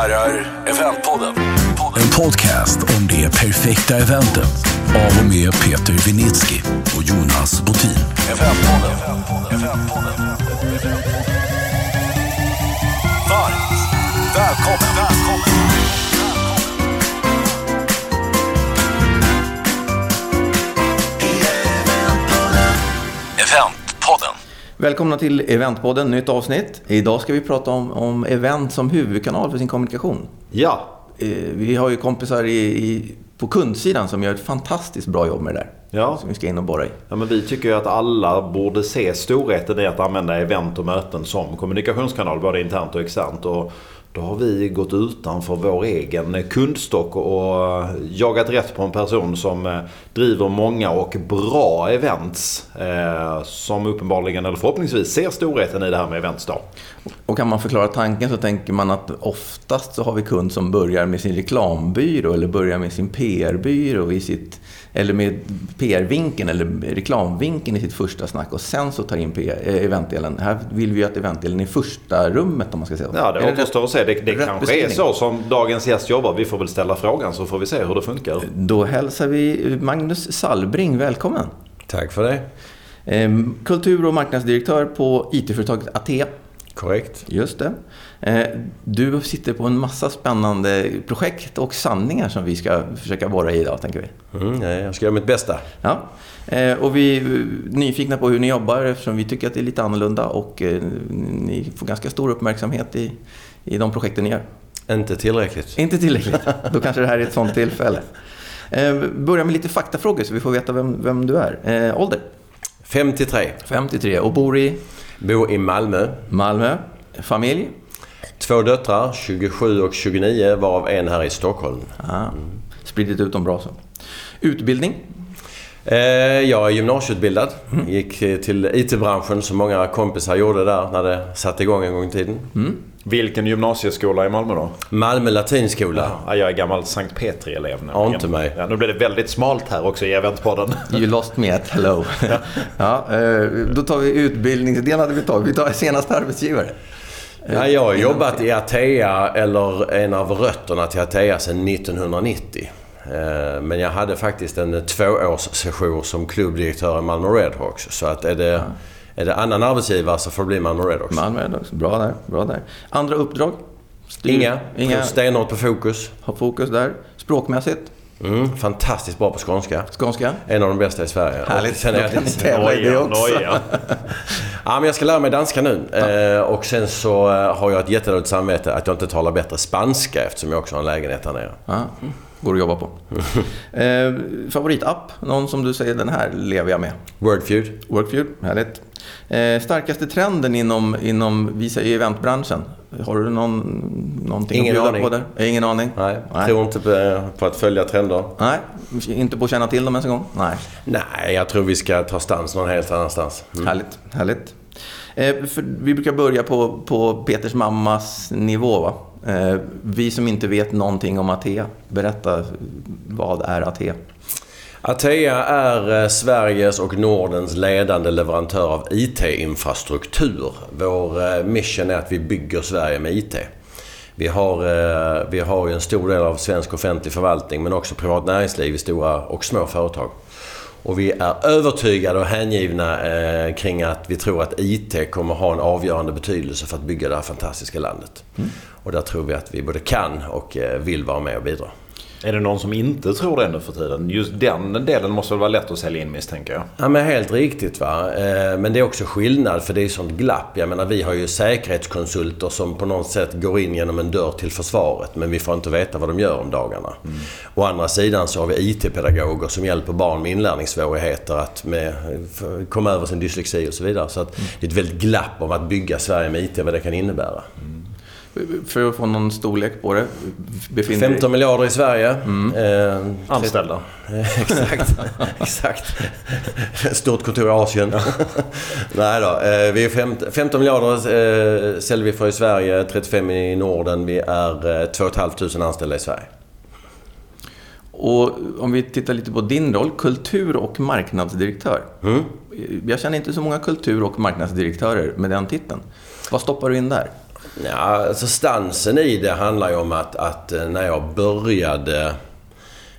herrar, Eventpodden. En podcast om det perfekta eventet av och med Peter Vinitsky och Jonas Botin. Eventpodden. Eventpodden. Varmt välkommen. välkommen. Välkomna till Eventpodden, nytt avsnitt. Idag ska vi prata om, om event som huvudkanal för sin kommunikation. Ja, Eh, Vi har ju kompisar i, i, på kundsidan som gör ett fantastiskt bra jobb med det där. Ja. Som vi ska in och borra i. ja men vi tycker ju att alla borde se storheten i att använda event och möten som kommunikationskanal, både internt och externt. Och då har vi gått utanför vår egen kundstock och jagat rätt på en person som eh, driver många och bra events. Eh, som uppenbarligen, eller förhoppningsvis, ser storheten i det här med events då. Och kan man förklara tanken så tänker man att oftast så har vi kund som börjar med sin reklambyrå eller börjar med sin PR-byrå i sitt, eller med PR-vinkeln eller reklamvinkeln i sitt första snack och sen så tar in PR, eh, eventdelen. Här vill vi ju att eventdelen är första rummet om man ska säga så. Ja, det återstår att se. Det, det kanske är så som dagens gäst jobbar. Vi får väl ställa frågan så får vi se hur det funkar. Då hälsar vi Magnus Salbring välkommen. Tack för det. Ehm, Kultur och marknadsdirektör på IT-företaget Atea. Korrekt. Just det. Eh, Du sitter på en massa spännande projekt och sanningar som vi ska försöka borra i idag, tänker vi. Mm, ja, jag ska göra mitt bästa. Ja. Eh, Och vi är nyfikna på hur ni jobbar eftersom vi tycker att det är lite annorlunda och eh, ni får ganska stor uppmärksamhet i, i de projekten ni gör. Inte tillräckligt. Inte tillräckligt. Då kanske det här är ett sånt tillfälle. Eh, Börja med lite faktafrågor så vi får veta vem, vem du är. Eh, Ålder? 53. 53 och bor i Bor i Malmö. Malmö. Familj? Två döttrar, 27 och 29, varav en här i Stockholm. Ah, spridit ut dem bra så. Utbildning? Eh, Jag är gymnasieutbildad. Gick eh, till IT-branschen som många kompisar gjorde där när det satte igång en gång i tiden. Vilken gymnasieskola i Malmö då? Malmö latinskola. Ja, jag är gammal Sankt Petri-elev. nu. Ja, inte mig. Ja, nu blir det väldigt smalt här också i eventpodden. You lost me at hello. ja, eh, då tar vi utbildningsdelen. hade Vi, tagit. vi tar senaste arbetsgivare. Ja, jag har jobbat i Atea, eller en av rötterna till Atea, sedan 1990. Eh, Men jag hade faktiskt en tvåårssession som klubbdirektör i Malmö Redhawks. Så att är det, är det annan arbetsgivare så får det bli Malmö Redhawks. Malmö också. Bra där. Bra där. Andra uppdrag? Styr- Inga. Inga. Stenhårt på fokus. Har fokus där. Språkmässigt? Mm, fantastiskt bra på skånska. Skånska? En av de bästa i Sverige. Härligt. Och Sen är Då kan jag, ni tävla i det också. Noja. ja, men jag ska lära mig danska nu. Eh, och sen så eh, har jag ett jättedåligt samvete att jag inte talar bättre spanska eftersom jag också har en lägenhet här nere. Ja, går att jobba på. eh, favoritapp? Någon som du säger, den här lever jag med. Wordfeud. Workfeud, härligt. Eh, starkaste trenden inom, inom, vi säger eventbranschen. Har du någon, någonting Ingen att bjuda aning. på där? Eh, Ingen aning? Nej, Nej. tror inte på, på att följa trender. Nej, inte på att känna till dem ens en gång? Nej. Nej, jag tror vi ska ta stans någon helt annanstans. Mm. Härligt, härligt. Eh, vi brukar börja på, på Peters mammas nivå. Va? Eh, vi som inte vet någonting om Atea, berätta vad är Atea? Atea är eh, Sveriges och Nordens ledande leverantör av IT-infrastruktur. Vår eh, mission är att vi bygger Sverige med IT. Vi har, vi har en stor del av svensk offentlig förvaltning men också privat näringsliv i stora och små företag. Och vi är övertygade och hängivna eh, kring att vi tror att IT kommer ha en avgörande betydelse för att bygga det här fantastiska landet. Och där tror vi att vi både kan och eh, vill vara med och bidra. Är det någon som inte tror det nu för tiden? Just den delen måste väl vara lätt att sälja in misstänker jag. Ja men helt riktigt va. Eh, Men det är också skillnad för det är sånt glapp. Jag menar vi har ju säkerhetskonsulter som på något sätt går in genom en dörr till försvaret. Men vi får inte veta vad de gör om dagarna. Å andra sidan så har vi IT-pedagoger som hjälper barn med inlärningssvårigheter att med, komma över sin dyslexi och så vidare. Så att det är ett väldigt glapp om att bygga Sverige med IT, vad det kan innebära. För att få någon storlek på det. Befinner 15 miljarder i Sverige. Eh, Anställda. exakt. exakt. Stort kontor i Asien. Nej då. Eh, vi är fem, 15 miljarder eh, säljer vi för i Sverige, 35 i Norden. Vi är eh, 2 500 anställda i Sverige. Och om vi tittar lite på din roll, kultur och marknadsdirektör. Jag känner inte så många kultur och marknadsdirektörer med den titeln. Vad stoppar du in där? Ja, alltså stansen i det handlar ju om att, att eh, när jag började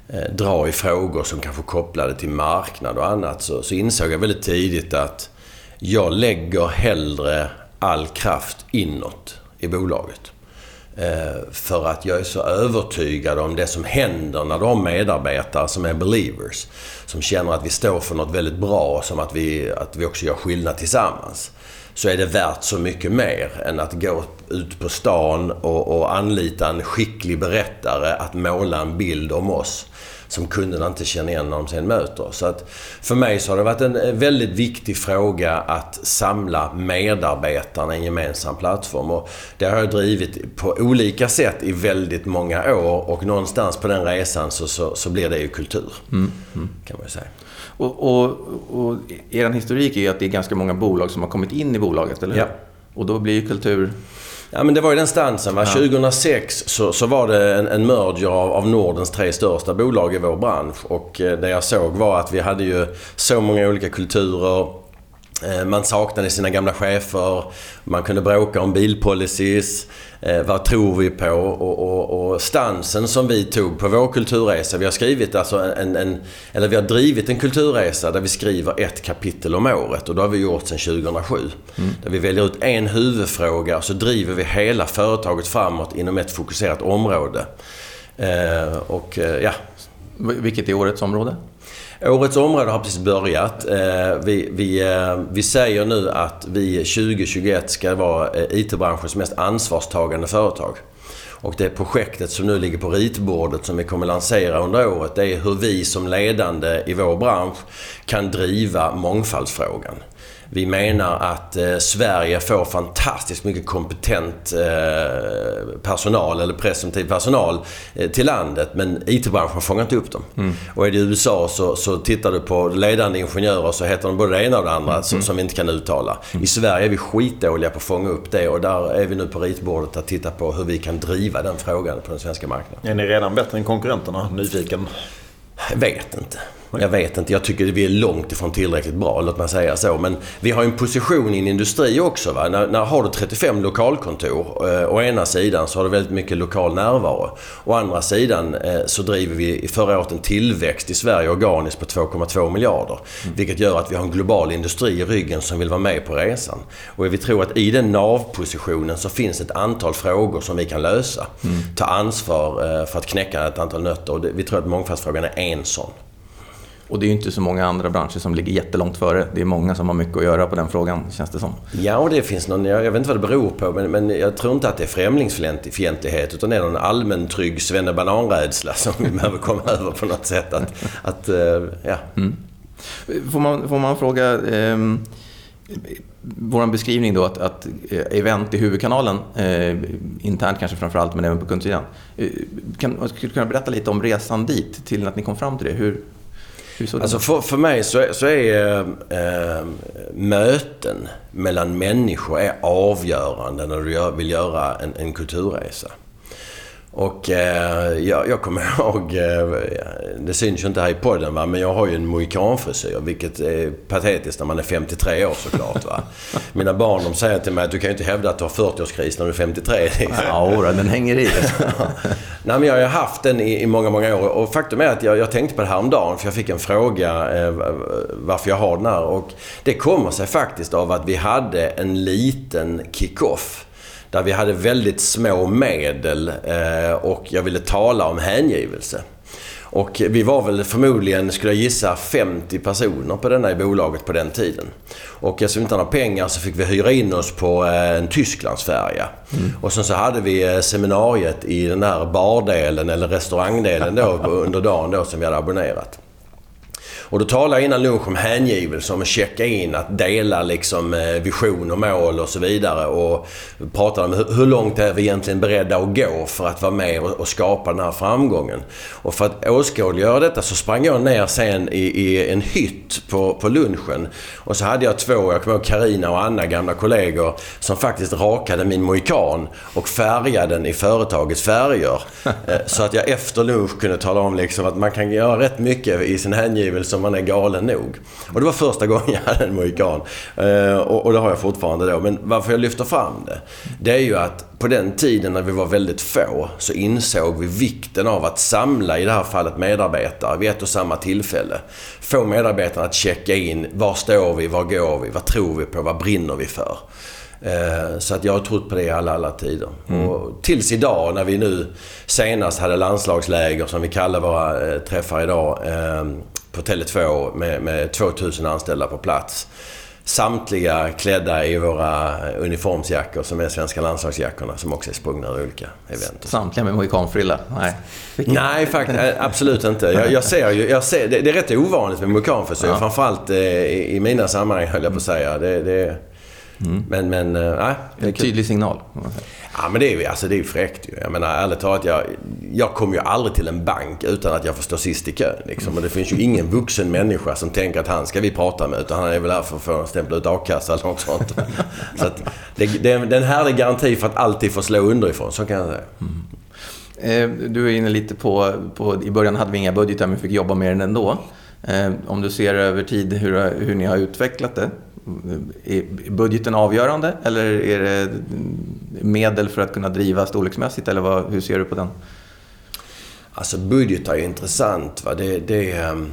eh, dra i frågor som kanske kopplade till marknad och annat så, så insåg jag väldigt tidigt att jag lägger hellre all kraft inåt i bolaget. Eh, för att jag är så övertygad om det som händer när du har medarbetare som är believers. Som känner att vi står för något väldigt bra, som att vi, att vi också gör skillnad tillsammans. Så är det värt så mycket mer än att gå ut på stan och, och anlita en skicklig berättare att måla en bild om oss som kunderna inte känner igen när de sen möter. Så att för mig så har det varit en väldigt viktig fråga att samla medarbetarna i en gemensam plattform. Och det har jag drivit på olika sätt i väldigt många år och någonstans på den resan så, så, så blir det ju kultur. Mm. Mm. Kan man säga. Och, och, och er historik är ju att det är ganska många bolag som har kommit in i bolaget, eller hur? Ja. Och då blir ju kultur Ja men det var ju den stansen. Va? Ja. 2006 så, så var det en, en merger av, av Nordens tre största bolag i vår bransch. Och eh, det jag såg var att vi hade ju så många olika kulturer. Eh, man saknade sina gamla chefer. Man kunde bråka om bilpolicies. Eh, vad tror vi på? Och, och, och, stansen som vi tog på vår kulturresa. Vi har skrivit alltså en, en, eller vi har drivit en kulturresa där vi skriver ett kapitel om året. Och det har vi gjort sedan 2007. Mm. Där vi väljer ut en huvudfråga och så driver vi hela företaget framåt inom ett fokuserat område. Eh, och ja. Vilket är årets område? Årets område har precis börjat. Eh, vi, vi, eh, vi säger nu att vi 2021 ska vara eh, IT-branschens mest ansvarstagande företag. Och det projektet som nu ligger på ritbordet som vi kommer lansera under året det är hur vi som ledande i vår bransch kan driva mångfaldsfrågan. Vi menar att eh, Sverige får fantastiskt mycket kompetent eh, personal, eller presumtiv personal, eh, till landet. Men IT-branschen fångar inte upp dem. Mm. Och är det i USA så, så tittar du på ledande ingenjörer så heter de både det ena och det andra mm. som, som vi inte kan uttala. Mm. I Sverige är vi skitdåliga på att fånga upp det och där är vi nu på ritbordet att titta på hur vi kan driva den frågan på den svenska marknaden. Är ni redan bättre än konkurrenterna? Nyfiken? Jag vet inte. Jag vet inte. Jag tycker att vi är långt ifrån tillräckligt bra, låt mig säga så. Men vi har en position i en industri också. Va? När, när har du 35 lokalkontor, eh, å ena sidan så har du väldigt mycket lokal närvaro. Å andra sidan eh, så driver vi förra året en tillväxt i Sverige organiskt på 2,2 miljarder. Mm. Vilket gör att vi har en global industri i ryggen som vill vara med på resan. Och vi tror att i den NAV-positionen så finns ett antal frågor som vi kan lösa. Mm. Ta ansvar eh, för att knäcka ett antal nötter. Och det, vi tror att mångfaldsfrågan är en sån. Och det är ju inte så många andra branscher som ligger jättelångt före. Det är många som har mycket att göra på den frågan, känns det som. Ja, och det finns någon, jag vet inte vad det beror på, men, men jag tror inte att det är främlingsfientlighet utan det är någon allmän trygg svennebananrädsla som vi behöver komma över på något sätt. Att, att eh, ja. Mm. Får, man, får man fråga... Eh, vår beskrivning då att, att eh, event i huvudkanalen, eh, internt kanske framförallt men även på kundsidan. Eh, kan, skulle du kunna berätta lite om resan dit, till att ni kom fram till det? Hur, Alltså för, för mig så är, så är äh, möten mellan människor är avgörande när du gör, vill göra en, en kulturresa. Och eh, jag, jag kommer ihåg, eh, det syns ju inte här i podden va, men jag har ju en mohikanfrisyr vilket är patetiskt när man är 53 år såklart. Va. Mina barn de säger till mig att du kan ju inte hävda att du har 40-årskris när du är 53. Liksom. Ja, den hänger i. Nej, men jag har haft den i, i, många, många år och faktum är att jag, jag tänkte på det här om dagen för jag fick en fråga eh, varför jag har den här. Och det kommer sig faktiskt av att vi hade en liten kick-off där vi hade väldigt små medel eh, och jag ville tala om hängivelse. Och vi var väl förmodligen, skulle jag gissa, 50 personer på denna i bolaget på den tiden. Och eftersom vi inte hade pengar så fick vi hyra in oss på eh, en Tysklandsfärja. Mm. Och sen så hade vi eh, seminariet i den här bardelen eller restaurangdelen då under dagen då som vi hade abonnerat. Och då talade jag innan lunch om hängivelse, om att checka in, att dela liksom eh, vision och mål och så vidare. Och pratade om hur långt är vi egentligen beredda att gå för att vara med och skapa den här framgången. Och för att åskådliggöra detta så sprang jag ner sen i, i en hytt på, på lunchen. Och så hade jag två, jag kommer ihåg Karina och Anna, gamla kollegor, som faktiskt rakade min mohikan och färgade den i företagets färger. Eh, så att jag efter lunch kunde tala om liksom att man kan göra rätt mycket i sin hängivelse man är galen nog. Och det var första gången jag hade en mohikan. Eh, och, och det har jag fortfarande då. Men varför jag lyfter fram det, det är ju att på den tiden när vi var väldigt få så insåg vi vikten av att samla, i det här fallet medarbetare, vid ett och samma tillfälle. Få medarbetarna att checka in. Var står vi? Var går vi? Vad tror vi på? Vad brinner vi för? Eh, så att jag har trott på det i alla, alla tider. Mm. Och tills idag när vi nu senast hade landslagsläger som vi kallar våra eh, träffar idag på Tele2 med, med 2000 anställda på plats. Samtliga klädda i våra uniformsjackor som är svenska landslagsjackorna som också är sprungna ur olika event. Samtliga med mohikanfrilla? Nej. Nej, faktiskt, absolut inte. Jag, jag ser ju, jag ser, det, det är rätt ovanligt med mohikanfrisyr. Ja. Framförallt i, i mina sammanhang höll jag på att säga. Det, det, Mm. Men, men eh, är en tydlig signal. Ja, men det är ju alltså, det är fräckt ju. Jag menar ärligt talat, jag, jag kommer ju aldrig till en bank utan att jag får stå sist i kön. Liksom. Och det finns ju ingen vuxen människa som tänker att han ska vi prata med. Utan han är väl här för att få stämpla ut a-kassa eller något sånt. så att det, det, är en härlig garanti för att alltid få slå underifrån, så kan jag säga. Mm. Du är inne lite på, på, i början hade vi inga budgetar men vi fick jobba med den ändå. Eh, om du ser över tid hur, hur ni har utvecklat det, är budgeten avgörande eller är det medel för att kunna driva storleksmässigt? Eller vad, hur ser du på den? Alltså budget är ju intressant. Va? Det, det, ehm,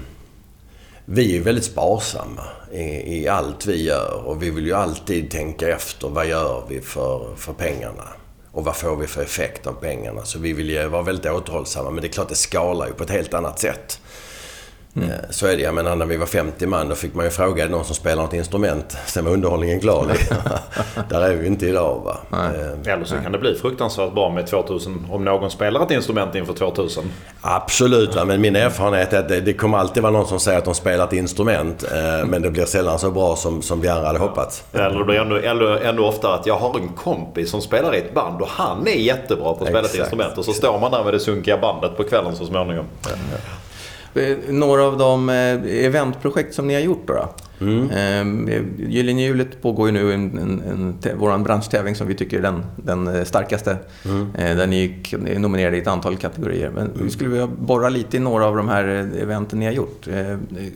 vi är väldigt sparsamma i, i, allt vi gör och vi vill ju alltid tänka efter. Vad gör vi för, för pengarna? Och vad får vi för effekt av pengarna? Så vi vill ju vara väldigt återhållsamma. Men det är klart, det skalar ju på ett helt annat sätt. Mm. Så är det. Jag menar, när vi var 50 man då fick man ju fråga någon som spelar något instrument. Sen var underhållningen klar. Där är vi inte idag. Va? Nej. Eller så kan det bli fruktansvärt bra med 2000 om någon spelar ett instrument inför 2000. Absolut, va? men min erfarenhet är att det, det kommer alltid vara någon som säger att de spelar ett instrument. men det blir sällan så bra som, som vi andra hade hoppats. Eller det blir ännu, ännu, ännu oftare att jag har en kompis som spelar i ett band och han är jättebra på att spela ett instrument. Och så står man där med det sunkiga bandet på kvällen så småningom. Ja. Eh, några av de eh, eventprojekt som ni har gjort då? då? Mm. Eh, Gyllene hjulet pågår ju nu en, en, en, vår branschtävling som vi tycker är den, den starkaste. Mm. Där ni är nominerade i ett antal kategorier. Men mm. vi skulle vilja borra lite i några av de här eventen ni har gjort.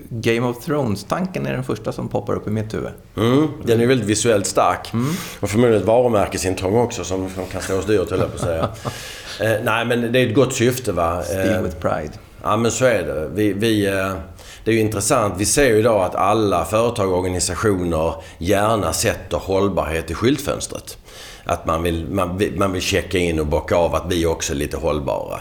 Game of Thrones-tanken är den första som poppar upp i mitt huvud. Mm. Den är väldigt visuellt stark. Mm. Och förmodligen ett varumärkesintrång också som, kan stå oss dyrt, höll jag på att säga. nej, men det är ett gott syfte. va. Steel with pride. Ja, men så är det. Vi, vi, eh, det är ju intressant. Vi ser ju idag att alla företag och organisationer gärna sätter hållbarhet i skyltfönstret. Att man vill, man, man vill checka in och bocka av att vi också är lite hållbara.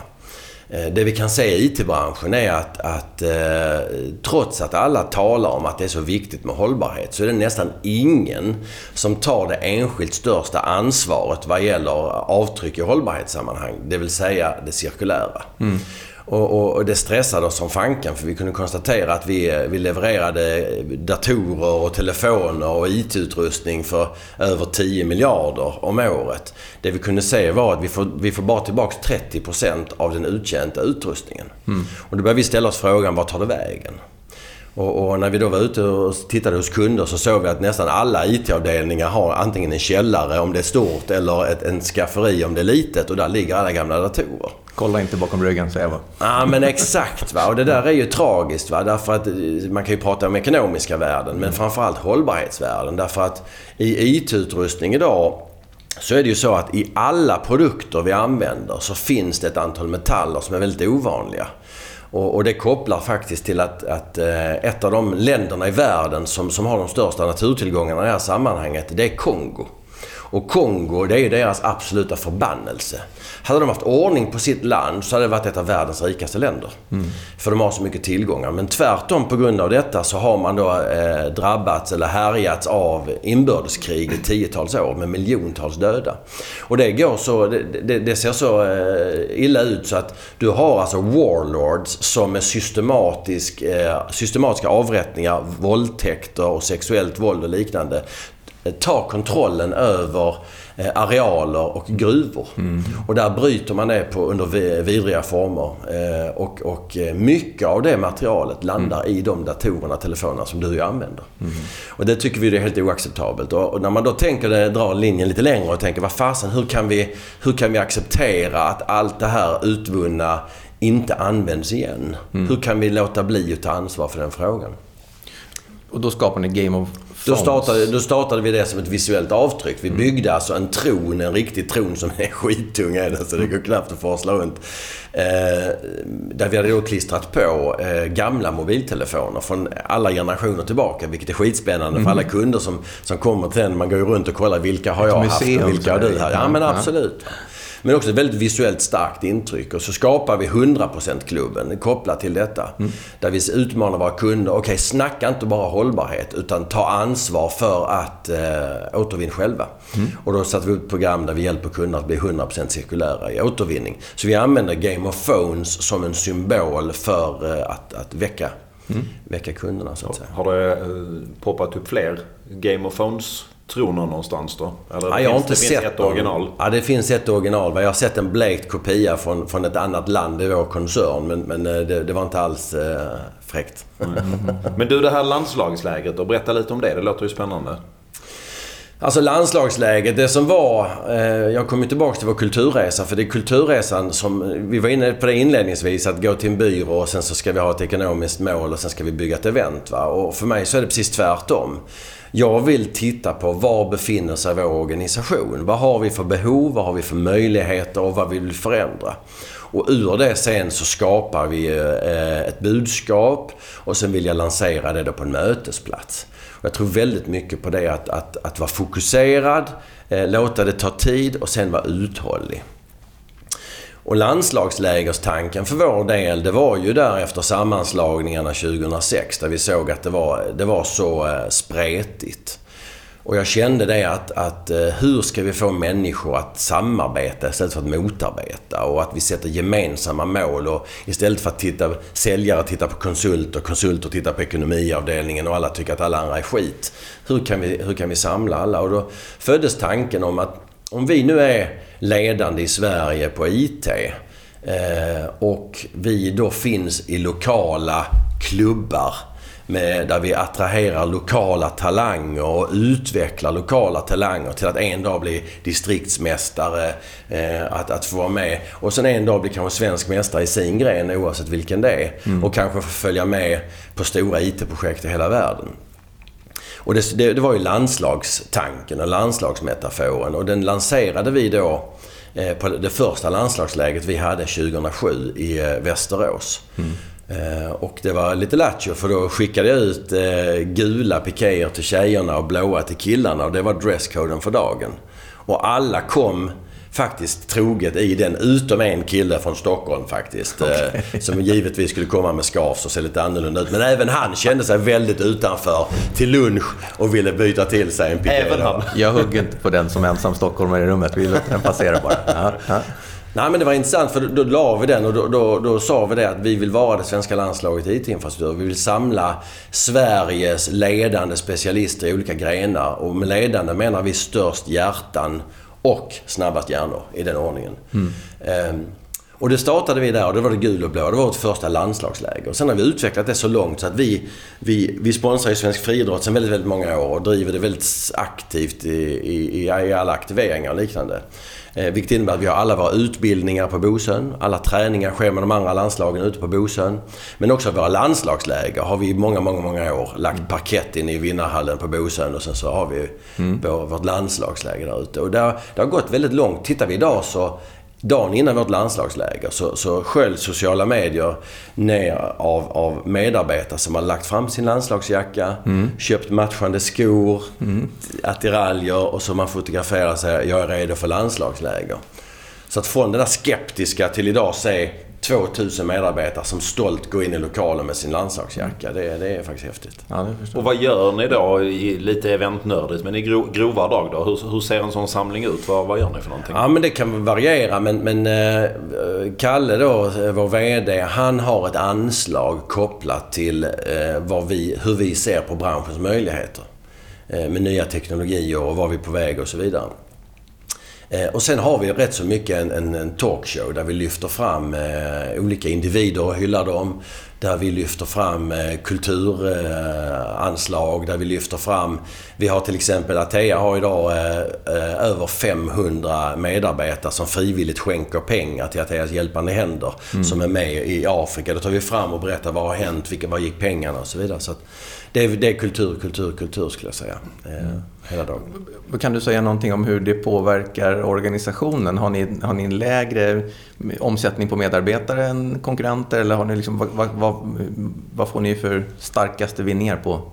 Eh, det vi kan se i IT-branschen är att, att eh, trots att alla talar om att det är så viktigt med hållbarhet så är det nästan ingen som tar det enskilt största ansvaret vad gäller avtryck i hållbarhetssammanhang. Det vill säga det cirkulära. Mm. Och, och, det stressade oss som fanken för vi kunde konstatera att vi, vi levererade datorer och telefoner och IT-utrustning för över 10 miljarder om året. Det vi kunde se var att vi får, vi får bara tillbaka 30% av den uttjänta utrustningen. Mm. Och då började vi ställa oss frågan, vart tar det vägen? Och, och, när vi då var ute och tittade hos kunder så såg vi att nästan alla IT-avdelningar har antingen en källare om det är stort eller ett, en skafferi om det är litet och där ligger alla gamla datorer. Kolla inte bakom ryggen, säger jag. Ja, men exakt. Va? Och det där är ju tragiskt. Va? Därför att man kan ju prata om ekonomiska värden, men framförallt hållbarhetsvärden. Därför att i IT-utrustning idag så är det ju så att i alla produkter vi använder så finns det ett antal metaller som är väldigt ovanliga. Och, och det kopplar faktiskt till att, att eh, ett av de länderna i världen som, som har de största naturtillgångarna i det här sammanhanget, det är Kongo. Och Kongo, det är ju deras absoluta förbannelse. Hade de haft ordning på sitt land så hade det varit ett av världens rikaste länder. Mm. För de har så mycket tillgångar. Men tvärtom på grund av detta så har man då eh, drabbats eller härjats av inbördeskrig i tiotals år med miljontals döda. Och det går så, det, det, det ser så eh, illa ut så att du har alltså warlords som med systematisk, eh, systematiska avrättningar, våldtäkter och sexuellt våld och liknande tar kontrollen över eh, arealer och gruvor. Mm. Och där bryter man det på, under vidriga former. Eh, och, och eh, mycket av det materialet landar mm. i de datorerna, telefonerna som du och jag använder. Mm. Och det tycker vi är helt oacceptabelt. Och, och när man då tänker det, drar linjen lite längre och tänker vad fasen, hur kan vi, hur kan vi acceptera att allt det här utvunna inte används igen. Hur kan vi låta bli att ta ansvar för den frågan? Och då skapar ni Game of Då startade, då startade vi det som ett visuellt avtryck. Vi byggde alltså en tron, en riktig tron som är skittung är den, så det går knappt att forsla runt. Eh, där vi hade då klistrat på eh, gamla mobiltelefoner från alla generationer tillbaka. Vilket är skitspännande för alla kunder som, som kommer till den. Man går ju runt och kollar vilka har jag haft och vilka har du haft. Ja men Ja. Men också ett väldigt visuellt starkt intryck. Och så skapar vi 100%-klubben kopplat till detta. Där vi utmanar våra kunder. Okej, snacka inte bara hållbarhet utan ta ansvar för att eh, återvinna själva. Och då satte vi upp ett program där vi hjälper kunder att bli 100% cirkulära i återvinning. Så vi använder Game of Phones som en symbol för eh, att, att väcka, väcka kunderna så att säga. Har det eh, poppat upp fler Game of Thrones troner någonstans då? Eller Ja, jag har finns, inte det sett finns ett någon. original? Ja, det finns ett original. Jag har sett en blekt kopia från, från ett annat land i vår koncern. Men, men eh, det, det var inte alls eh, fräckt. Men du, det här landslagslägret då? Berätta lite om det. Det låter ju spännande. Alltså landslagsläget, det som var... Eh, jag kommer tillbaka till vår kulturresa. För det är kulturresan som... Vi var inne på det inledningsvis. Att gå till en byrå och sen så ska vi ha ett ekonomiskt mål och sen ska vi bygga ett event. Va? Och för mig så är det precis tvärtom. Jag vill titta på var befinner sig vår organisation? Vad har vi för behov? Vad har vi för möjligheter? Och vad vill vi förändra? Och ur det sen så skapar vi eh, ett budskap och sen vill jag lansera det då på en mötesplats. Jag tror väldigt mycket på det att, att, att vara fokuserad, eh, låta det ta tid och sen vara uthållig. Och landslagslägerstanken för vår del, det var ju där efter sammanslagningarna 2006 där vi såg att det var, det var så eh, spretigt. Och jag kände det att, att eh, hur ska vi få människor att samarbeta istället för att motarbeta? Och att vi sätter gemensamma mål och istället för att titta, säljare tittar på konsulter, konsulter tittar på ekonomiavdelningen och alla tycker att alla andra är skit. Hur kan vi, hur kan vi samla alla? Och då föddes tanken om att om vi nu är ledande i Sverige på IT eh, och vi då finns i lokala klubbar med, där vi attraherar lokala talanger och utvecklar lokala talanger till att en dag bli distriktsmästare, eh, att, att få vara med. Och sen en dag bli kanske svensk mästare i sin gren oavsett vilken det är. Och kanske få följa med på stora IT-projekt i hela världen. Och det, det, det var ju landslagstanken och landslagsmetaforen och den lanserade vi då eh, på det första landslagsläget vi hade 2007 i eh, Västerås. Mm. och det var lite lattjo för då skickade jag ut eh, gula pikéer till tjejerna och blåa till killarna och det var dresscoden för dagen. Och alla kom faktiskt troget i den, utom en kille från Stockholm faktiskt. Eh, som givetvis skulle komma med scarf och se lite annorlunda ut. Men även han kände sig väldigt utanför till lunch och ville byta till sig en piké. Även han? Jag hugger inte på den som ensam stockholmare i rummet. Vi låter den passera bara. Ja, ja. Nej men det var intressant för då, då la vi den och då, då, då sa vi det att vi vill vara det svenska landslaget i IT-infrastruktur. Vi vill samla Sveriges ledande specialister i olika grenar. Och med ledande menar vi störst hjärtan och snabbast hjärnor i den ordningen. Ehm, och det startade vi där och det var det gul och blå. Det var vårt första landslagsläger. Och sen har vi utvecklat det så långt så att vi, vi, vi sponsrar ju svensk friidrott sedan väldigt, väldigt många år och driver det väldigt aktivt i, i, i alla aktiveringar och liknande. Eh, vilket innebär att vi har alla våra utbildningar på Bosön. Alla träningar sker med de andra landslagen ute på Bosön. Men också våra landslagsläger har vi i många, många, många år lagt parkett in i vinnarhallen på Bosön och sen så har vi vår, vårt landslagsläger där ute. Och där, det har gått väldigt långt. Tittar vi idag så Dagen innan vårt landslagsläger så, så sköljs sociala medier ner av, av medarbetare som har lagt fram sin landslagsjacka, köpt matchande skor, attiraljer och så man fotograferar sig. Jag är redo för landslagsläger. Så att från det där skeptiska till idag se 2000 medarbetare som stolt går in i lokalen med sin landslagsjacka. Det, det är faktiskt häftigt. ja Och vad gör ni då, i, lite eventnördigt, men i gro, grova drag då? Hur, hur ser en sån samling ut? Vad, vad gör ni för någonting? Ja, men det kan variera. Men, men eh, Kalle då, eh, vår VD, han har ett anslag kopplat till eh, vad vi, hur vi ser på branschens möjligheter. Eh, med nya teknologier och var vi är på väg och så vidare. Eh, och sen har vi rätt så mycket en, en, en talkshow där vi lyfter fram eh, olika individer och hyllar dem där vi lyfter fram eh, kulturanslag, där vi lyfter fram... Vi har till exempel, Atea har idag eh, eh, över 500 medarbetare som frivilligt skänker pengar till Ateas hjälpande händer. Mm. Som är med i Afrika. Då tar vi fram och berättar vad har hänt, vilka, var gick pengarna och så vidare. Så det, är, det är kultur, kultur, kultur skulle jag säga. Mm. Hela dagen. Kan du säga någonting om hur det påverkar organisationen? Har ni, har ni en lägre omsättning på medarbetare än konkurrenter? Eller har ni liksom, vad, vad, vad får ni för starkaste vinningar på,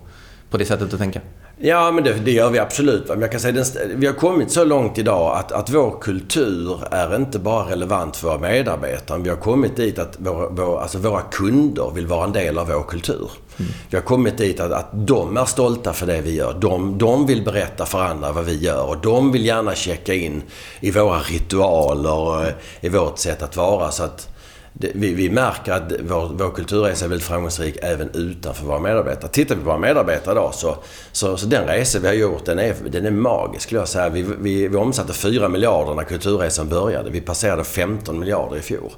på det sättet att tänka? Ja, men det, det, gör vi absolut. Men jag kan säga, den, vi har kommit så långt idag att, att vår kultur är inte bara relevant för våra medarbetare. Vi har kommit dit att våra, vår, alltså våra kunder vill vara en del av vår kultur. Mm. Vi har kommit dit att, att de är stolta för det vi gör. De, de vill berätta för andra vad vi gör och de vill gärna checka in i våra ritualer i vårt sätt att vara. Så att, det, vi, vi, märker att vår, vår kulturresa är väldigt framgångsrik även utanför våra medarbetare. Tittar vi på våra medarbetare idag så, så, så den resa vi har gjort den är, den är magisk skulle jag säga. Vi, vi, vi omsatte 4 miljarder när kulturresan började. Vi passerade 15 miljarder i fjol.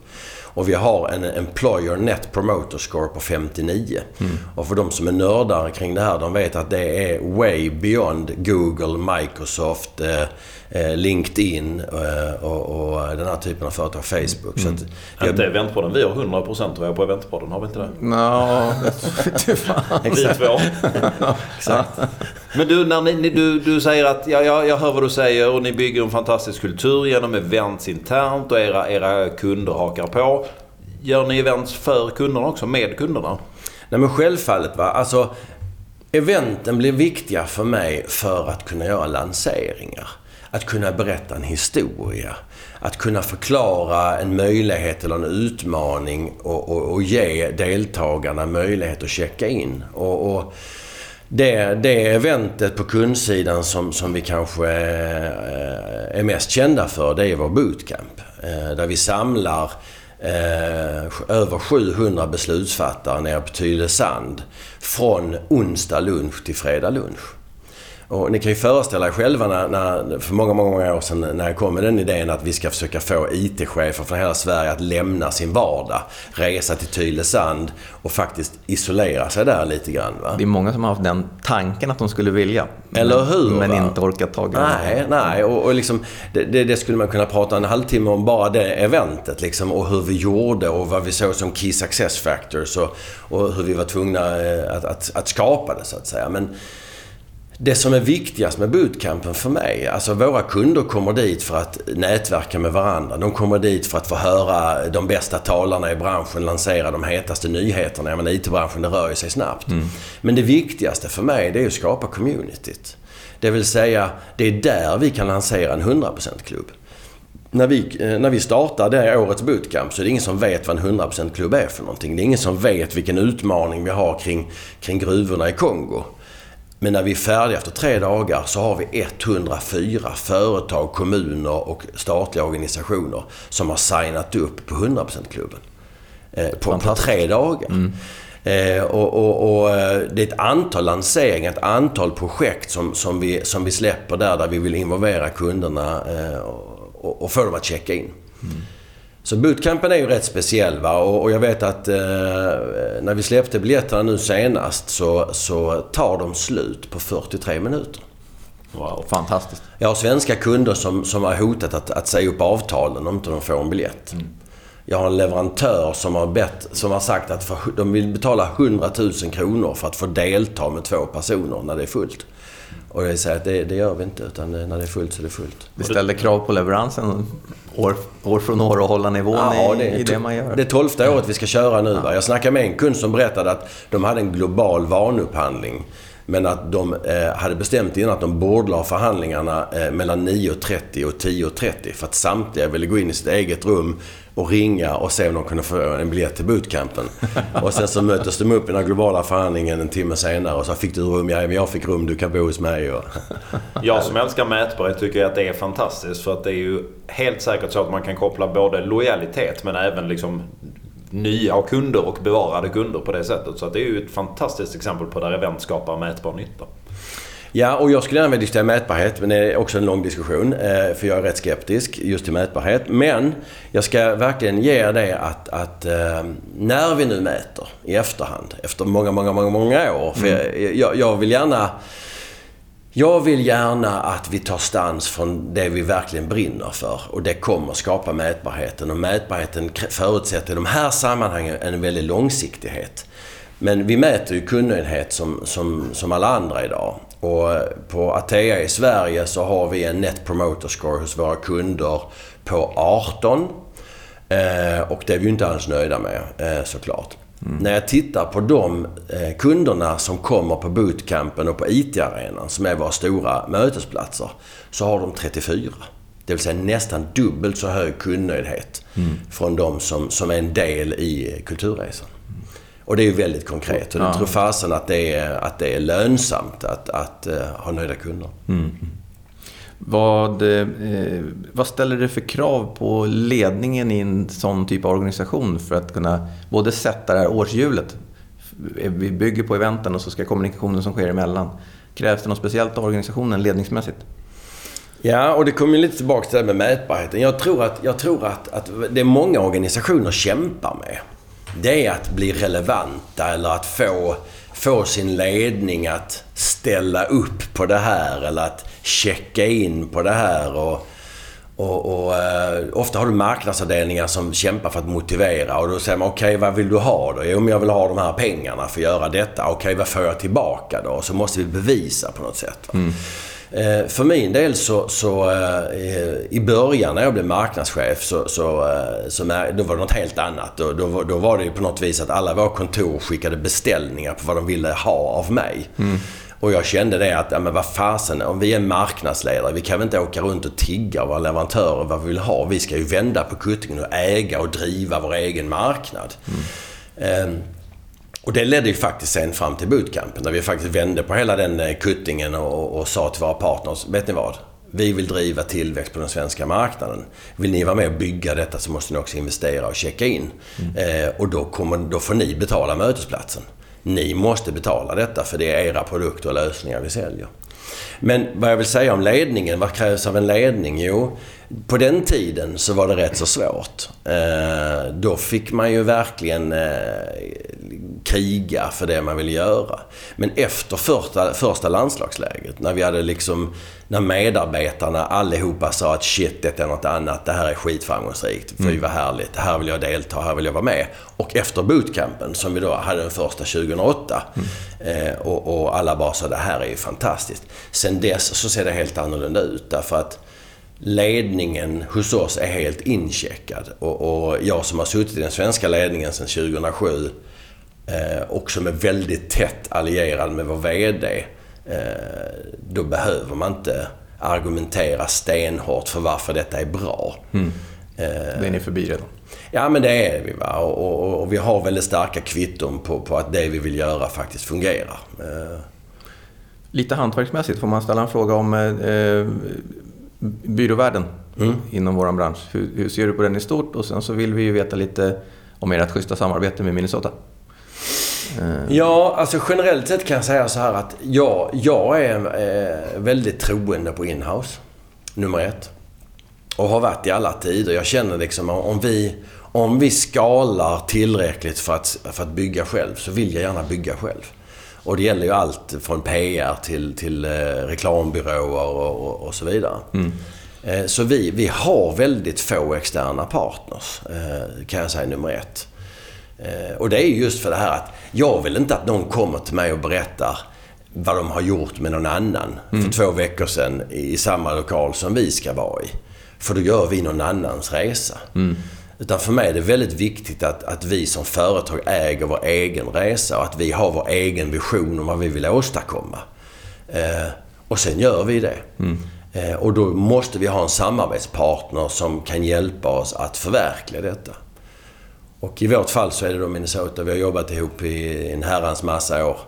Och vi har en Employer Net Promoter Score på 59. Mm. Och för de som är nördar kring det här, de vet att det är way beyond Google, Microsoft, eh, LinkedIn eh, och, och, den här typen av företag, Facebook. Mm. Så att, jag, inte Eventpodden. Vi har 100% tror jag på Eventpodden. Har vi inte det? No, det fan. Vi två. Exakt. Men du, när ni, du, du säger att ja, jag, jag hör vad du säger och ni bygger en fantastisk kultur genom events internt och era, era kunder hakar på. Gör ni events för kunderna också, med kunderna? Nej men självfallet. Va? Alltså, eventen blir viktiga för mig för att kunna göra lanseringar. Att kunna berätta en historia. Att kunna förklara en möjlighet eller en utmaning och, och, och ge deltagarna möjlighet att checka in. och, och det, det eventet på kundsidan som, som vi kanske eh, är mest kända för, det är vår bootcamp. Eh, där vi samlar eh, över 700 beslutsfattare nere på Tylösand från onsdag lunch till fredag lunch. Och ni kan ju föreställa er själva när, när, för många, många år sedan när jag kom med den idén att vi ska försöka få IT-chefer från hela Sverige att lämna sin vardag, resa till Tylösand och faktiskt isolera sig där lite grann. Va? Det är många som har haft den tanken att de skulle vilja. Eller hur? Men va? inte orkat ta Nej, nej. Och, och liksom, det, det, det, skulle man kunna prata en halvtimme om bara det eventet. Liksom, och hur vi gjorde och vad vi såg som key success factors och, och hur vi var tvungna eh, att, att, att skapa det så att säga. Men, det som är viktigast med bootcampen för mig, alltså våra kunder kommer dit för att nätverka med varandra. De kommer dit för att få höra de bästa talarna i branschen lansera de hetaste nyheterna. Jag menar IT-branschen, det rör ju sig snabbt. Mm. Men det viktigaste för mig, det är att skapa communityt. Det vill säga, det är där vi kan lansera en 100%-klubb. När vi, eh, när vi startar det årets bootcamp så är det ingen som vet vad en 100%-klubb är för någonting. Det är ingen som vet vilken utmaning vi har kring, kring gruvorna i Kongo. Men när vi är färdiga efter tre dagar så har vi 104 företag, kommuner och statliga organisationer som har signat upp på 100%-klubben. Eh, på, på, tre dagar. Mm. Eh, och, och, och, eh, det är ett antal lanseringar, ett antal projekt som, som, vi, som vi släpper där, där vi vill involvera kunderna eh, och, och få dem att checka in. Mm. Så bootcampen är ju rätt speciell va? Och, och jag vet att eh, när vi släppte biljetterna nu senast så, så tar de slut på 43 minuter. Wow, fantastiskt. Jag har svenska kunder som, som har hotat att, att säga upp avtalen om inte de får en biljett. Mm. Jag har en leverantör som har, bett, som har sagt att för, de vill betala 100 000 kronor för att få delta med två personer när det är fullt. Och jag säger att det, det, gör vi inte, utan när det är fullt så är det fullt. Det ställer krav på leveransen år, år från år och hålla nivån ja, det, i, i det man gör. Det är tolfte året vi ska köra nu. Va? Jag snackade med en kund som berättade att de hade en global vanupphandling. Men att de eh, hade bestämt innan att de bordlade förhandlingarna eh, mellan 9.30 och 10.30 för att samtliga ville gå in i sitt eget rum och ringa och se om de kunde få en biljett till bootcampen. och sen så möttes de upp i den globala förhandlingen en timme senare och så fick du rum? Ja, men jag fick rum. Du kan bo hos mig. Och jag som älskar mätbarhet tycker att det är fantastiskt. För att det är ju helt säkert så att man kan koppla både lojalitet men även liksom nya kunder och bevarade kunder på det sättet. Så det är ju ett fantastiskt exempel på där event skapar mätbar nytta. Ja, och jag skulle gärna vilja diskutera mätbarhet, men det är också en lång diskussion. eh, För jag är rätt skeptisk just till mätbarhet. Men jag ska verkligen ge er det att, att eh, när vi nu mäter i efterhand, efter många, många, många, många år. För jag, jag, jag vill gärna... Jag vill gärna att vi tar stans från det vi verkligen brinner för och det kommer skapa mätbarheten. Och mätbarheten förutsätter i de här sammanhangen en väldig långsiktighet. Men vi mäter ju kundnöjdhet som, som, som alla andra idag. Och på Atea i Sverige så har vi en Net Promoter Score hos våra kunder på 18. Eh, och det är vi ju inte alls nöjda med eh, såklart. När jag tittar på de eh, kunderna som kommer på bootcampen och på IT-arenan som är våra stora mötesplatser så har de 34. Det vill säga nästan dubbelt så hög kundnöjdhet från de som, som är en del i Kulturresan. Och det är ju väldigt konkret. Och jag Ja. tror fasen att det är, att det är lönsamt att, att eh, ha nöjda kunder. Vad, eh, vad ställer det för krav på ledningen i en sån typ av organisation för att kunna både sätta det här årshjulet? Vi bygger på eventen och så ska kommunikationen som sker emellan. Krävs det något speciellt av organisationen ledningsmässigt? Ja, och det kommer lite tillbaka till det här med mätbarheten. Jag tror att, jag tror att, att det många organisationer kämpar med, det är att bli relevanta eller att få, få sin ledning att ställa upp på det här eller att checka in på det här. Och, och, och eh, ofta har du marknadsavdelningar som kämpar för att motivera och då säger man okej vad vill du ha då? Jo men jag vill ha de här pengarna för att göra detta. Okej vad får jag tillbaka då? Och så måste vi bevisa på något sätt. va? Mm. Eh, för min del så, så eh, i början när jag blev marknadschef så, så, eh, så då var det något helt annat. Då, då, var- då var det ju på något vis att alla våra kontor skickade beställningar på vad de ville ha av mig. Och jag kände det att, ja men vad fasen, om vi är marknadsledare, vi kan väl inte åka runt och tigga våra leverantörer vad vi vill ha. Vi ska ju vända på kuttingen och äga och driva vår egen marknad. Ehm, och det ledde ju faktiskt sen fram till bootcampen där vi faktiskt vände på hela den eh, kuttingen och, och sa till våra partners, vet ni vad? Vi vill driva tillväxt på den svenska marknaden. Vill ni vara med och bygga detta så måste ni också investera och checka in. Eh, och då, kommer, då får ni betala mötesplatsen. Ni måste betala detta för det är era produkter och lösningar vi säljer. Men vad jag vill säga om ledningen, vad krävs av en ledning? Jo, på den tiden så var det rätt så svårt. Eh, då fick man ju verkligen eh, kriga för det man ville göra. Men efter första, första landslagsläget, när vi hade liksom... När medarbetarna allihopa sa att shit, detta är något annat, det här är skitframgångsrikt, fy vad härligt, här vill jag delta, här vill jag vara med. Och efter bootcampen, som vi då hade den första 2008, eh, och, och alla bara sa det här är ju fantastiskt. Sen dess så ser det helt annorlunda ut därför att ledningen hos oss är helt incheckad. Och, och jag som har suttit i den svenska ledningen sedan 2007 eh, och som är väldigt tätt allierad med vår VD. Eh, då behöver man inte argumentera stenhårt för varför detta är bra. Det är ni förbi redan. Ja men det är vi va. Och, och, och vi har väldigt starka kvitton på, på att det vi vill göra faktiskt fungerar. Eh, Lite hantverksmässigt, får man ställa en fråga om eh, byråvärlden inom vår bransch? Hur, hur ser du på den i stort? Och sen så vill vi ju veta lite om ert schyssta samarbete med Minnesota. Ja, alltså generellt sett kan jag säga så här att jag, jag är eh, väldigt troende på inhouse. Nummer ett. Och har varit i alla tider. Jag känner liksom om vi, om vi skalar tillräckligt för att, för att bygga själv så vill jag gärna bygga själv. Och det gäller ju allt från PR till, till eh, reklambyråer och, och, och så vidare. Eh, så vi, vi har väldigt få externa partners, eh, kan jag säga nummer ett. Och det är just för det här att jag vill inte att någon kommer till mig och berättar vad de har gjort med någon annan för två veckor sedan i samma lokal som vi ska vara i. För då gör vi någon annans resa. Utan för mig är det väldigt viktigt att, att vi som företag äger vår egen resa och att vi har vår egen vision om vad vi vill åstadkomma. Eh, och sen gör vi det. Eh, och då måste vi ha en samarbetspartner som kan hjälpa oss att förverkliga detta. Och i vårt fall så är det då Minnesota. Vi har jobbat ihop i en herrans massa år.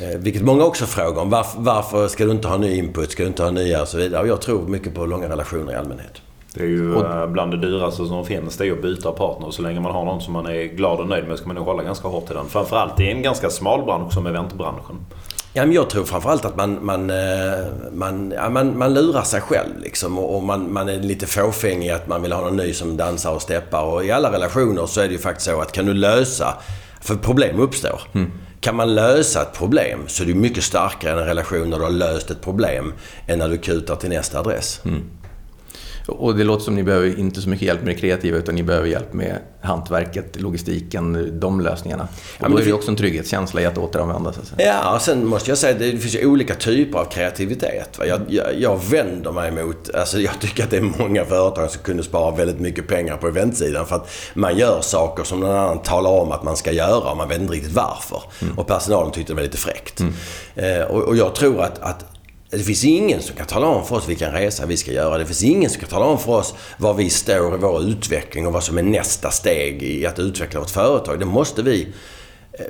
Eh, vilket många också frågar om. Varför, varför ska du inte ha ny input? Ska du inte ha nya och så vidare? Och jag tror mycket på långa relationer i allmänhet. Det är ju Och- eh, bland det dyraste som finns. Det är att byta partner. Så länge man har någon som man är glad och nöjd med ska man nog hålla ganska hårt i den. Framförallt i en ganska smal bransch som eventbranschen. Ja, men jag tror framförallt att man, man, eh, man, ja, man, man lurar sig själv liksom och, man, man är lite fåfäng i att man vill ha någon ny som dansar och steppar. Och i alla relationer så är det ju faktiskt så att kan du lösa... För problem uppstår. Mm. Kan man lösa ett problem så är det mycket starkare än en relation där du har löst ett problem än när du kutar till nästa adress. Mm. Och det låter som ni behöver inte så mycket hjälp med det kreativa utan ni behöver hjälp med hantverket, logistiken, de lösningarna. Och då är det också en trygghetskänsla i att återanvända sig. Ja, och sen måste jag säga att det finns ju olika typer av kreativitet. Jag, jag, jag vänder mig mot... Alltså jag tycker att det är många företag som kunde spara väldigt mycket pengar på eventsidan för att man gör saker som någon annan talar om att man ska göra och man vet inte riktigt varför. Mm. Och personalen tyckte det var lite fräckt. Mm. Eh, och, och jag tror att, att det finns ingen som kan tala om för oss vilken resa vi ska göra. Det finns ingen som kan tala om för oss var vi står i vår utveckling och vad som är nästa steg i att utveckla vårt företag. Det måste vi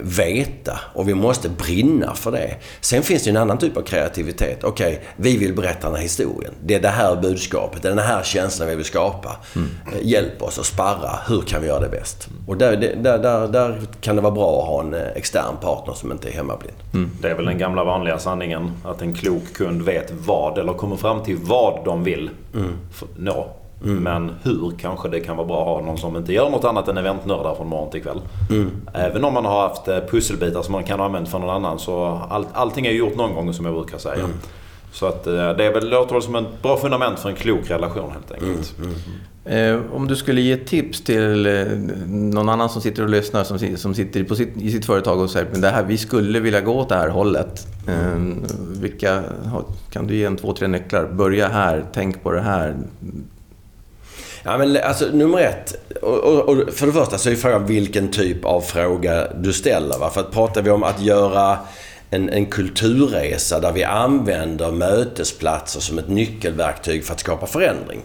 veta och vi måste brinna för det. Sen finns det en annan typ av kreativitet. Okej, okay, vi vill berätta den här historien. Det är det här budskapet, det är den här känslan vi vill skapa. Mm. Hjälp oss att sparra. Hur kan vi göra det bäst? Och där, där, där, där kan det vara bra att ha en eh, extern partner som inte är hemmablind. Mm. Det är väl den gamla vanliga sanningen att en klok kund vet vad, eller kommer fram till vad de vill mm. nå. Mm. Men hur kanske det kan vara bra att ha någon som inte gör något annat än eventnördar från morgon till kväll. Mm. Även om man har haft eh, pusselbitar som man kan ha använt för någon annan så all, allting är gjort någon gång som jag brukar säga. Mm. Så att eh, det är väl, låter väl som ett bra fundament för en klok relation helt enkelt. Mm. mm. Eh, om du skulle ge tips till eh, någon annan som sitter och lyssnar som, som sitter sitt, i sitt företag och säger att det här, vi skulle vilja gå åt det här hållet. Eh, vilka, kan du ge en två, tre nycklar? Börja här, tänk på det här. Ja, men alltså nummer ett. Och, och, och för det första så är frågan vilken typ av fråga du ställer. Va? För att pratar vi om att göra en, en kulturresa där vi använder mötesplatser som ett nyckelverktyg för att skapa förändring.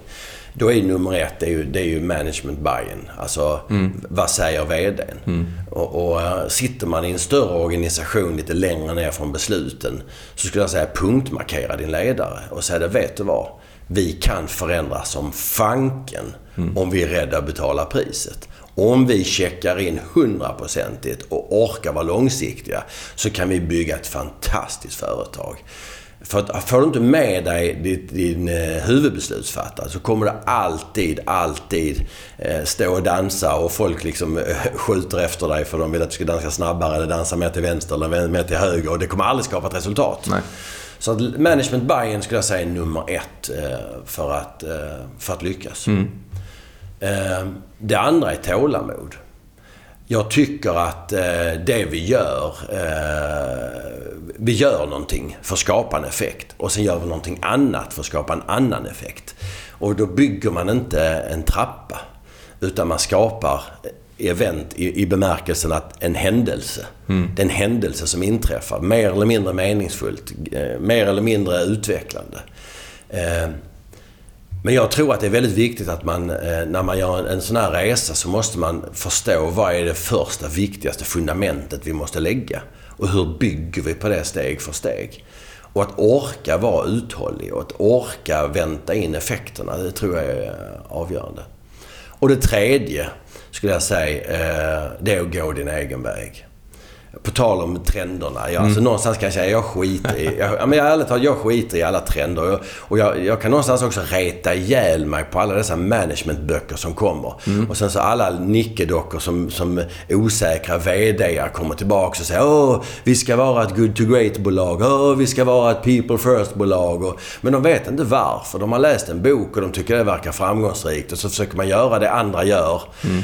Då är nummer ett, det är ju, det är ju management buy-in. Alltså, mm. vad säger VDn? Mm. Och, och, eh, sitter man i en större organisation lite längre ner från besluten så skulle jag säga punktmarkera din ledare och säga det, vet du vad? Vi kan förändra som fanken mm. om vi är rädda att betala priset. Om vi checkar in hundraprocentigt och orkar vara långsiktiga så kan vi bygga ett fantastiskt företag. För att får du inte med dig din, din eh, huvudbeslutsfattare så kommer du alltid, alltid eh, stå och dansa och folk liksom eh, skjuter efter dig för de vill att du ska dansa snabbare eller dansa mer till vänster eller mer till höger och det kommer aldrig skapa ett resultat. Nej. Så att management buy-in skulle jag säga är nummer ett eh, för att, eh, för att lyckas. Mm. Eh, det andra är tålamod. Jag tycker att det vi gör, vi gör någonting för att skapa en effekt och sen gör vi någonting annat för att skapa en annan effekt. Och då bygger man inte en trappa utan man skapar event i, i bemärkelsen att en händelse. Mm. Det är en händelse som inträffar. Mer eller mindre meningsfullt. Eh, mer eller mindre utvecklande. Eh, men jag tror att det är väldigt viktigt att man, eh, när man gör en, en sån här resa, så måste man förstå vad är det första, viktigaste fundamentet vi måste lägga. Och hur bygger vi på det steg för steg? Och att orka vara uthållig och att orka vänta in effekterna, det tror jag är avgörande. Och det tredje, skulle jag säga, eh, det är att gå din egen väg. På tal om trenderna. Jag, alltså mm. alltså, någonstans kan jag säga jag skiter i... Jag, men jag, ärligt talat, jag skiter i alla trender. Och, och jag, jag, kan någonstans också reta ihjäl mig på alla dessa managementböcker som kommer. Mm. Och sen så alla nickedockor som, som osäkra VDar kommer tillbaka och säger Åh, vi ska vara ett good to great-bolag. Åh, vi ska vara ett people first-bolag. Men de vet inte varför. De har läst en bok och de tycker det verkar framgångsrikt. Och så försöker man göra det andra gör. Mm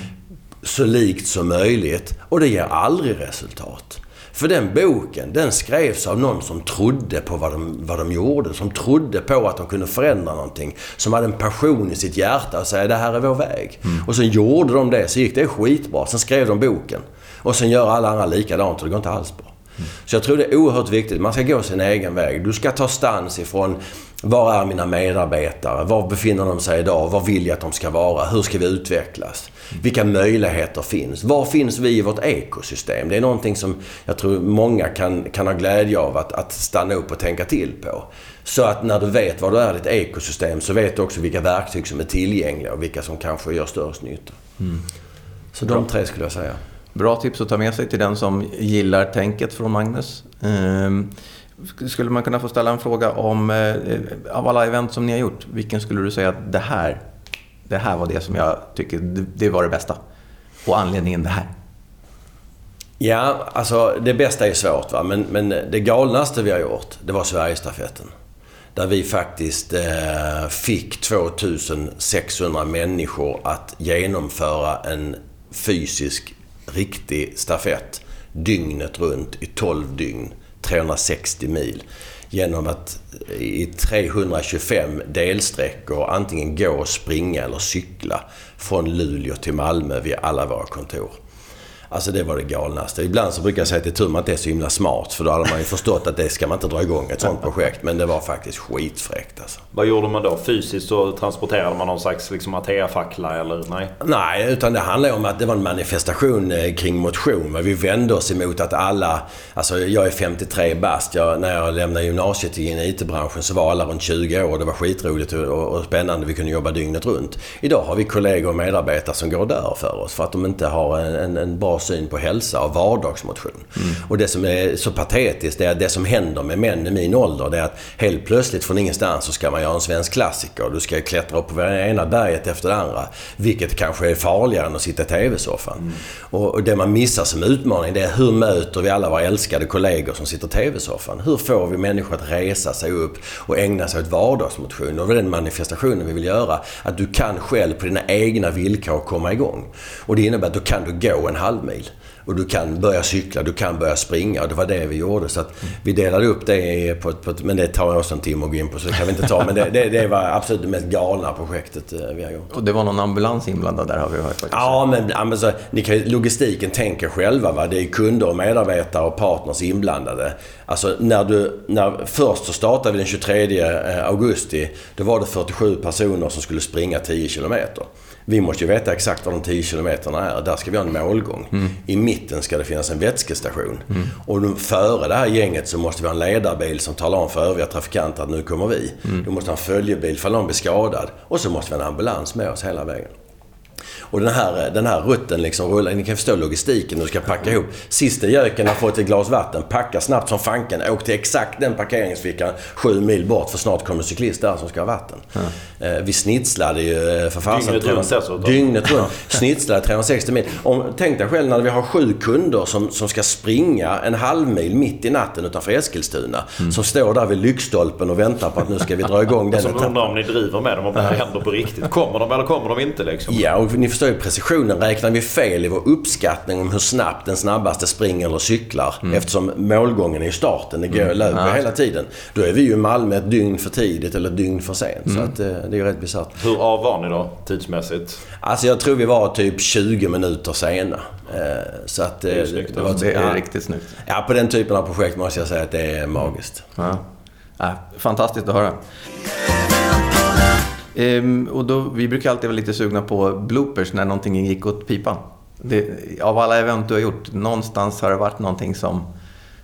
så likt som möjligt och det ger aldrig resultat. För den boken, den skrevs av någon som trodde på vad de, vad de gjorde. Som trodde på att de kunde förändra någonting. Som hade en passion i sitt hjärta och säga det här är vår väg. Mm. Och sen gjorde de det, så gick det skitbra. Sen skrev de boken. Och sen gör alla andra likadant och det går inte alls bra. Mm. Så jag tror det är oerhört viktigt. Man ska gå sin egen väg. Du ska ta stans ifrån var är mina medarbetare? Var befinner de sig idag? Var vill jag att de ska vara? Hur ska vi utvecklas? Vilka möjligheter finns? Var finns vi i vårt ekosystem? Det är någonting som jag tror många kan, kan ha glädje av att, att stanna upp och tänka till på. Så att när du vet var du är i ditt ekosystem så vet du också vilka verktyg som är tillgängliga och vilka som kanske gör störst nytta. Mm. Så de tre skulle jag säga. Bra tips att ta med sig till den som gillar tänket från Magnus. Ehm, skulle man kunna få ställa en fråga om, eh, eh, av alla event som ni har gjort, vilken skulle du säga att det här, det här var det som jag tycker, det, det var det bästa? Och anledningen det här? Ja, alltså det bästa är svårt va. Men, men det galnaste vi har gjort, det var Sverigestafetten. Där vi faktiskt eh, fick 2600 människor att genomföra en fysisk, riktig stafett dygnet runt i 12 dygn, 360 mil. Genom att i 325 delsträckor antingen gå, springa eller cykla från Luleå till Malmö vid alla våra kontor. Alltså det var det galnaste. Ibland så brukar jag säga att det är tur man inte är så himla smart. För då hade man ju förstått att det ska man inte dra igång ett sånt projekt. Men det var faktiskt skitfräckt alltså. Vad gjorde man då? Fysiskt så transporterade man någon slags liksom Atea-fackla eller nej? Nej, utan det handlar om att det var en manifestation eh, kring motion. Men vi vände oss emot att alla... Alltså jag är 53 bast. Jag, när jag lämnade gymnasiet in i IT-branschen så var alla runt 20 år. Det var skitroligt och, och spännande. Vi kunde jobba dygnet runt. Idag har vi kollegor och medarbetare som går där för oss. För att de inte har en, en, en bra syn på hälsa och vardagsmotion. Mm. Och det som är så patetiskt är att det som händer med män i min ålder det är att helt plötsligt från ingenstans så ska man göra en svensk klassiker. Du ska klättra upp på det ena berget efter det andra. Vilket kanske är farligare än att sitta i TV-soffan. Mm. Och det man missar som utmaning det är hur möter vi alla våra älskade kollegor som sitter i TV-soffan? Hur får vi människor att resa sig upp och ägna sig åt vardagsmotion? Och det är den manifestationen vi vill göra. Att du kan själv på dina egna villkor komma igång. Och det innebär att då kan du gå en halv mil. Och du kan börja cykla, du kan börja springa. Och det var det vi gjorde. Så vi delade upp det på på Men det tar också en timme att gå in på så det kan vi inte ta. Men det, det, det var absolut det mest galna projektet eh, vi har gjort. Och det var någon ambulans inblandad där har vi hört faktiskt. Ja, men, ja, men så, ni kan, logistiken tänker själva. Va? Det är kunder och medarbetare och partners inblandade. Alltså när du... När, först så startade vi den 23 eh, augusti. Då var det 47 personer som skulle springa 10 kilometer. Vi måste ju veta exakt var de 10 kilometerna är. Där ska vi ha en målgång. Mm. I mitten ska det finnas en vätskestation. Mm. Och före det här gänget så måste vi ha en ledarbil som talar om för övriga trafikanter att nu kommer vi. Mm. Du måste ha en följebil för någon blir skadad. Och så måste vi ha en ambulans med oss hela vägen. Och den här, den här rutten liksom rullar. Ni kan förstå logistiken. Du ska packa ihop. Sista göken har fått ett glas vatten. Packa snabbt som fanken. Åk till exakt den parkeringsfickan sju mil bort. För snart kommer cyklist där som ska ha vatten. Mm. Vi snitslade ju eh, för fasen. Dygnet runt dessutom. Dygnet runt. Snitslade 360 mil. Om, tänk dig själv när vi har sju kunder som, som ska springa en halv mil mitt i natten utanför Eskilstuna. Mm. Som står där vid lyktstolpen och väntar på att nu ska vi dra igång den Som undrar om ni driver med dem, om det här händer på riktigt. Kommer de eller kommer de inte liksom? Ja, och ni ju precisionen. Räknar vi fel i vår uppskattning om hur snabbt den snabbaste springer eller cyklar. Mm. Eftersom målgången är i starten. Det går mm. löper ja. hela tiden. Då är vi ju i Malmö ett dygn för tidigt eller ett dygn för sent. Mm. Så att, eh, det är ju rätt bisarrt. Hur av var ni då tidsmässigt? Alltså jag tror vi var typ 20 minuter sena. Eh, så att, det är, snyggt, det, var, det är ja, riktigt snyggt. Ja, på den typen av projekt måste jag säga att det är magiskt. Ja. Ja, fantastiskt att höra. Ehm, och då, vi brukar alltid vara lite sugna på bloopers när någonting gick åt pipan. Det, av alla event du har gjort, någonstans har det varit någonting som...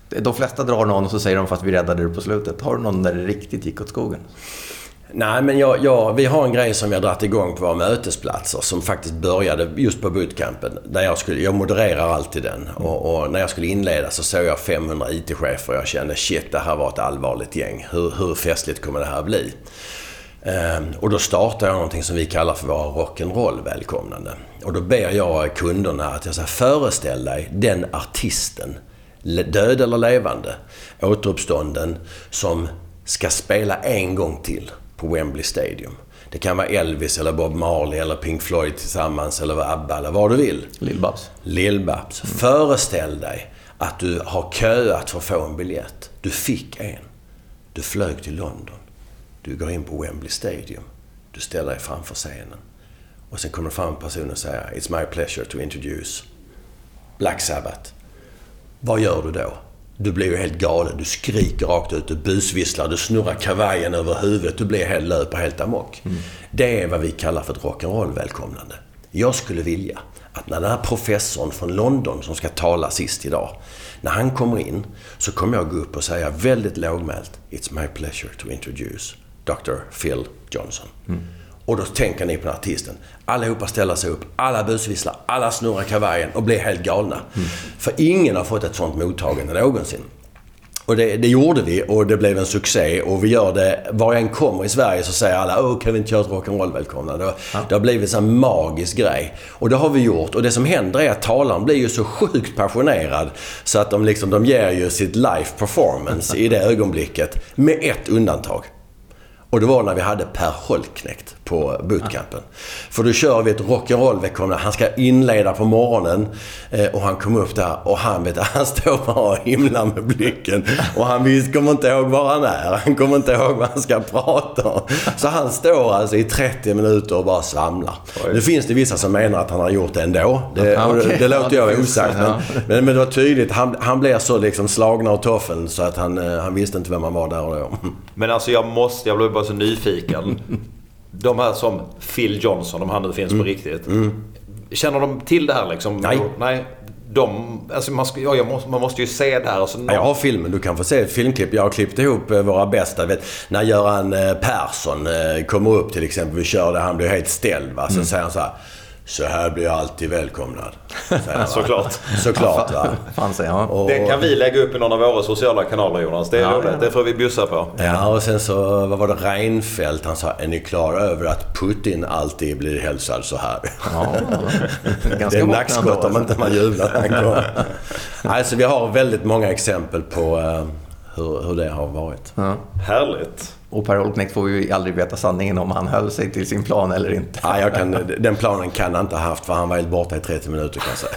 De flesta drar någon och så säger de fast vi räddade det på slutet. Har du någon där det riktigt gick åt skogen? Nej, men jag, jag, vi har en grej som vi har dragit igång på våra mötesplatser som faktiskt började just på bootcampen. Där jag, skulle, jag modererar alltid den. Och, och när jag skulle inleda så såg jag 500 IT-chefer och jag kände shit, det här var ett allvarligt gäng. Hur, hur festligt kommer det här bli? Ehm, och då startar jag någonting som vi kallar för våra rock'n'roll välkomnande. Och då ber jag kunderna att jag säger föreställ dig den artisten, död eller levande, återuppstånden, som ska spela en gång till på Wembley Stadium. Det kan vara Elvis eller Bob Marley eller Pink Floyd tillsammans eller ABBA eller vad du vill. Lill-Babs. Lill-Babs. Mm. Föreställ dig att du har köat för att få en biljett. Du fick en. Du flög till London. Du går in på Wembley Stadium. Du ställer dig framför scenen. Och sen kommer det fram en person och säger It's my pleasure to introduce Black Sabbath. Vad gör du då? Du blir ju helt galen. Du skriker rakt ut, du busvisslar, du snurrar kavajen över huvudet. Du blir helt, löper helt amok. Mm. Det är vad vi kallar för ett rock'n'roll-välkomnande. Jag skulle vilja att när den här professorn från London som ska tala sist idag, när han kommer in så kommer jag gå upp och säga väldigt lågmält It's my pleasure to introduce Dr. Phil Johnson. Mm. Och då tänker ni på den artisten. Allihopa ställer sig upp, alla busvisslar, alla snurrar kavajen och blir helt galna. Mm. För ingen har fått ett sånt mottagande någonsin. Och det, det, gjorde vi och det blev en succé. Och vi gör det... Var jag än kommer i Sverige så säger alla Åh, kan vi inte köra ett rock'n'roll-välkomnande? Det, ja. det har blivit en magisk grej. Och det har vi gjort. Och det som händer är att talaren blir ju så sjukt passionerad så att de, liksom, de ger ju sitt life performance i det ögonblicket. Med ett undantag. Och det var när vi hade Per Holknekt på bootcampen. Ja. För då kör vi ett rock'n'roll-välkomnande. Han ska inleda på morgonen eh, och han kom upp där och han, vet, han står bara och himlar med blicken. Och han visst kommer inte ihåg var han är. Han kommer inte ihåg vad han ska prata om. Så han står alltså i 30 minuter och bara svamlar. Oj. Nu finns det vissa som menar att han har gjort det ändå. Det, okay. det, det låter jag osagt. Men, men, men, det var tydligt. Han, han blev så liksom slagna av toffeln så att han, eh, han visste inte vem han var där och då. Men alltså jag måste, jag blev bara så nyfiken. De här som Phil Johnson, om han nu finns mm. på riktigt. Mm. Känner de till det här liksom? Nej. Nej. De, alltså man, ska, ja, måste, man måste ju se det här. Alltså, någon... Jag har filmen. Du kan få se ett filmklipp. Jag har klippt ihop eh, våra bästa. Vet, när Göran eh, Persson eh, kommer upp till exempel. Vi kör det. Han blir helt ställd. Va? Så mm. säger han så här. Så här blir jag alltid välkomnad. Såklart. Såklart va. Fanns ja. Och, det kan vi lägga upp i någon av våra sociala kanaler Jonas. Det är ja, roligt. Det får vi bjussa på. Ja och sen så vad var det Reinfeldt. Han sa Är ni klara över att Putin alltid blir hälsad så här? Ja, det är nackskott om inte man jublar när han kommer. alltså vi har väldigt många exempel på uh, hur, hur det har varit. Ja. Härligt. Och Per Holknekt får vi aldrig veta sanningen om han höll sig till sin plan eller inte. Ja, jag kan, den planen kan han inte ha haft för han var helt borta i 30 minuter kan jag säga.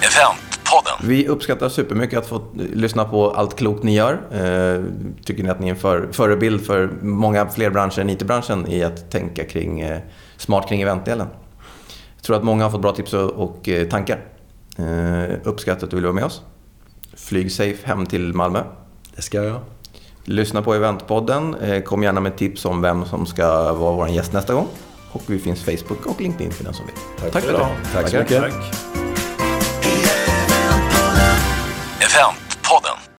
Eventpodden. Vi uppskattar supermycket att få lyssna på allt klokt ni gör. Eh, tycker ni att ni är en för, förebild för många fler branscher än IT-branschen i att tänka kring, eh, smart kring eventdelen. Jag tror att många har fått bra tips och, och eh, tankar. Uppskattar att du vill vara med oss. Flyg safe hem till Malmö. Det ska jag. Lyssna på Eventpodden. Eh, kom gärna med tips om vem som ska vara vår gäst nästa gång. Och vi finns Facebook och LinkedIn för den som vill. Tack, Tack för idag. Tack så mycket. Tack.